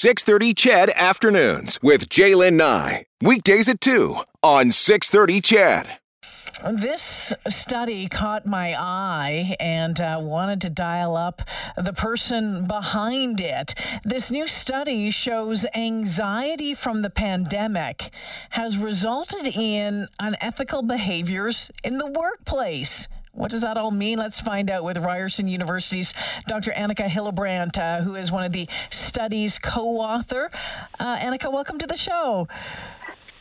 630 CHED Afternoons with Jaylen Nye. Weekdays at 2 on 630 CHED. This study caught my eye and uh, wanted to dial up the person behind it. This new study shows anxiety from the pandemic has resulted in unethical behaviors in the workplace. What does that all mean? Let's find out with Ryerson University's Dr. Annika Hillebrandt, uh, who is one of the study's co author. Uh, Annika, welcome to the show.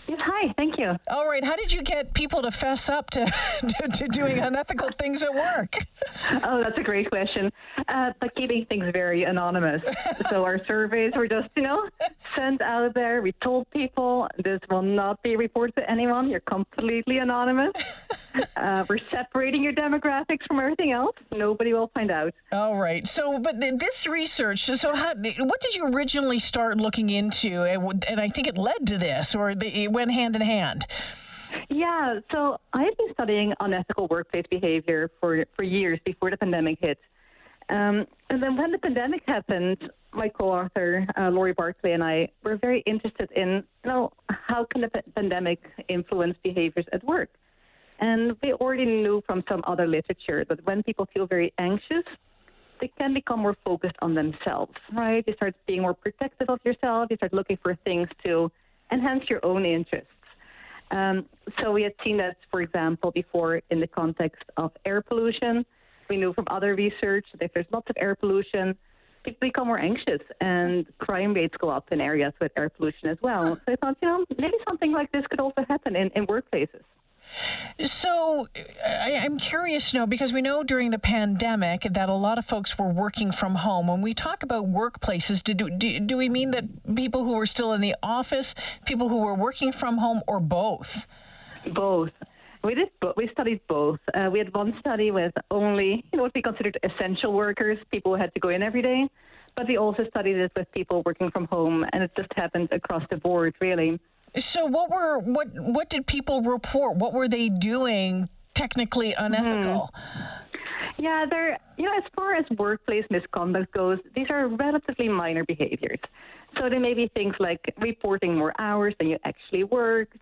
Yes, hi, thank you. All right, how did you get people to fess up to, to, to doing unethical things at work? Oh, that's a great question. Uh, by keeping things very anonymous. so our surveys were just, you know, sent out there. We told people this will not be reported to anyone. You're completely anonymous. Uh, we're separating your demographics from everything else. Nobody will find out. All right. So, but th- this research, so how, what did you originally start looking into? And, and I think it led to this, or the, went hand in hand. Yeah, so I've been studying unethical workplace behavior for, for years before the pandemic hit. Um, and then when the pandemic happened, my co-author uh, Laurie Barclay and I were very interested in, you know, how can the pandemic influence behaviors at work? And we already knew from some other literature that when people feel very anxious, they can become more focused on themselves, right? You start being more protective of yourself. You start looking for things to enhance your own interests. Um, so we had seen that, for example, before in the context of air pollution. We knew from other research that if there's lots of air pollution, people become more anxious and crime rates go up in areas with air pollution as well. So I thought, you know, maybe something like this could also happen in, in workplaces. So I, am curious to know because we know during the pandemic that a lot of folks were working from home. When we talk about workplaces, do, do, do we mean that people who were still in the office, people who were working from home, or both? Both. We did. We studied both. Uh, we had one study with only, you know, what we considered essential workers, people who had to go in every day. But we also studied it with people working from home, and it just happened across the board, really. So, what were what what did people report? What were they doing technically unethical? Mm-hmm. Yeah, they're you know, as far as workplace misconduct goes, these are relatively minor behaviors. So they may be things like reporting more hours than you actually worked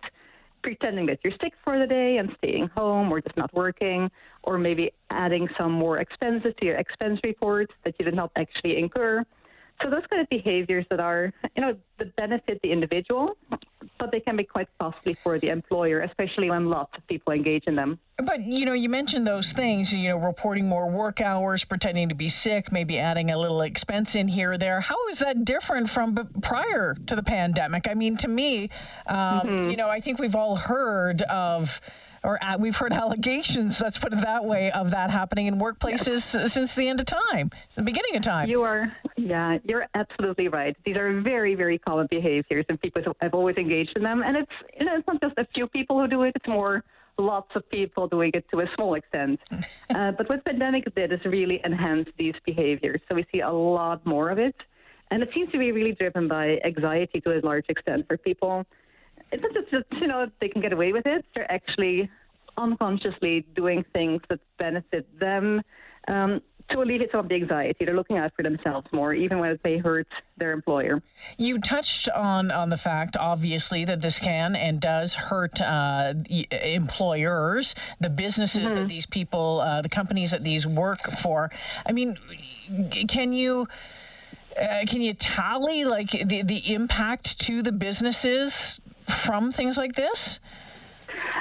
pretending that you're sick for the day and staying home or just not working, or maybe adding some more expenses to your expense reports that you did not actually incur. So those kind of behaviors that are, you know, that benefit the individual, but they can be quite costly for the employer, especially when lots of people engage in them. But you know, you mentioned those things. You know, reporting more work hours, pretending to be sick, maybe adding a little expense in here or there. How is that different from prior to the pandemic? I mean, to me, um, mm-hmm. you know, I think we've all heard of or uh, we've heard allegations, let's put it that way, of that happening in workplaces yes. since the end of time, the beginning of time. You are, yeah, you're absolutely right. These are very, very common behaviors, and people have always engaged in them. And it's, you know, it's not just a few people who do it; it's more lots of people doing it to a small extent. uh, but what pandemic did is really enhance these behaviors. So we see a lot more of it. And it seems to be really driven by anxiety to a large extent for people it's not just, you know, they can get away with it. They're actually unconsciously doing things that benefit them um, to alleviate some of the anxiety. They're looking out for themselves more, even when it may hurt their employer. You touched on on the fact, obviously, that this can and does hurt uh, employers, the businesses mm-hmm. that these people, uh, the companies that these work for. I mean, can you? Uh, can you tally like the, the impact to the businesses from things like this?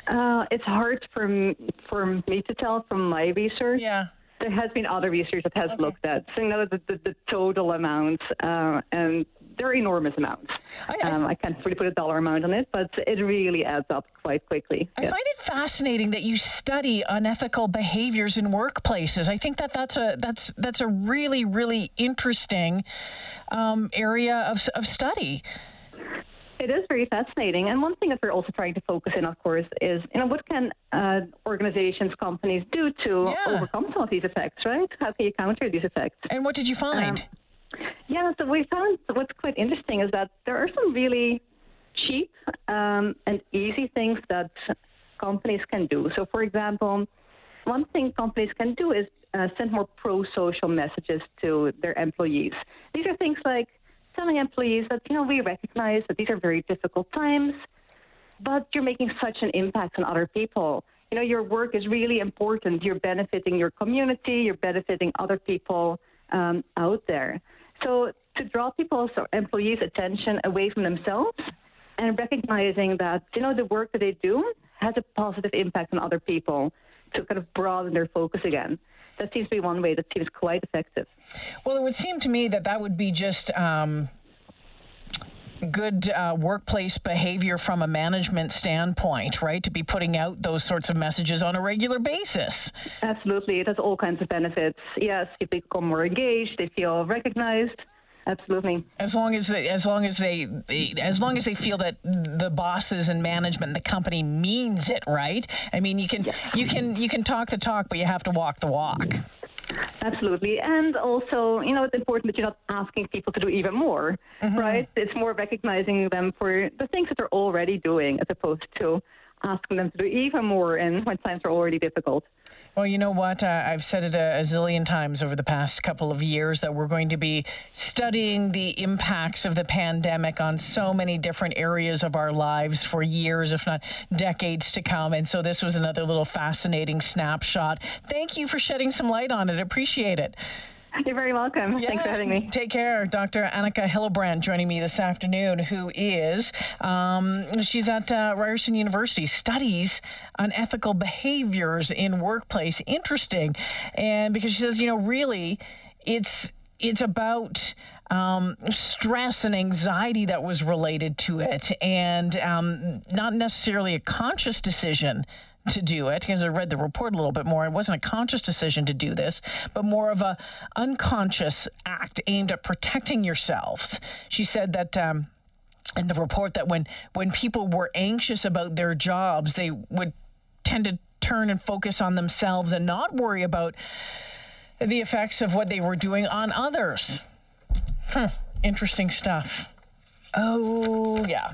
Uh, it's hard for me, for me to tell from my research. Yeah. There has been other research that has okay. looked at so you know the, the, the total amount, uh, and they're enormous amounts. I, I, um, I, can't really put a dollar amount on it, but it really adds up quite quickly. I yes. find it fascinating that you study unethical behaviors in workplaces. I think that that's a that's that's a really really interesting um, area of of study. It is very fascinating. And one thing that we're also trying to focus in, of course, is you know what can uh, organizations, companies do to yeah. overcome some of these effects, right? How can you counter these effects? And what did you find? Um, yeah, so we found what's quite interesting is that there are some really cheap um, and easy things that companies can do. So, for example, one thing companies can do is uh, send more pro social messages to their employees. These are things like telling employees that, you know, we recognize that these are very difficult times, but you're making such an impact on other people. You know, your work is really important. You're benefiting your community, you're benefiting other people um, out there. So to draw people's or employees' attention away from themselves and recognizing that, you know, the work that they do has a positive impact on other people to kind of broaden their focus again. That seems to be one way that seems quite effective. Well, it would seem to me that that would be just um, good uh, workplace behavior from a management standpoint, right? To be putting out those sorts of messages on a regular basis. Absolutely. It has all kinds of benefits. Yes, people become more engaged, they feel recognized. Absolutely. As long as they, as long as they as long as they feel that the bosses and management, the company means it, right? I mean, you can you can you can talk the talk, but you have to walk the walk. Absolutely. And also, you know, it's important that you're not asking people to do even more, mm-hmm. right? It's more recognizing them for the things that they're already doing as opposed to asking them to do even more and when times are already difficult. Well, you know what? Uh, I've said it a, a, zillion times over the past couple of years that we're going to be studying the impacts of the pandemic on so many different areas of our lives for years, if not decades to come. And so this was another little fascinating snapshot. Thank you for shedding some light on it. Appreciate it. You're very welcome. Yeah. Thanks for having me. Take care. Dr. Annika Hillebrandt joining me this afternoon, who is, um, she's at uh, Ryerson University, studies on ethical behaviors in workplace. Interesting. And because she says, you know, really, it's, it's about um, stress and anxiety that was related to it, and um, not necessarily a conscious decision to do it because I read the report a little bit more. It wasn't a conscious decision to do this, but more of a unconscious act aimed at protecting yourselves. She said that. Um, in the report that when when people were anxious about their jobs, they would tend to turn and focus on themselves and not worry about the effects of what they were doing on others. Interesting stuff. Oh, yeah.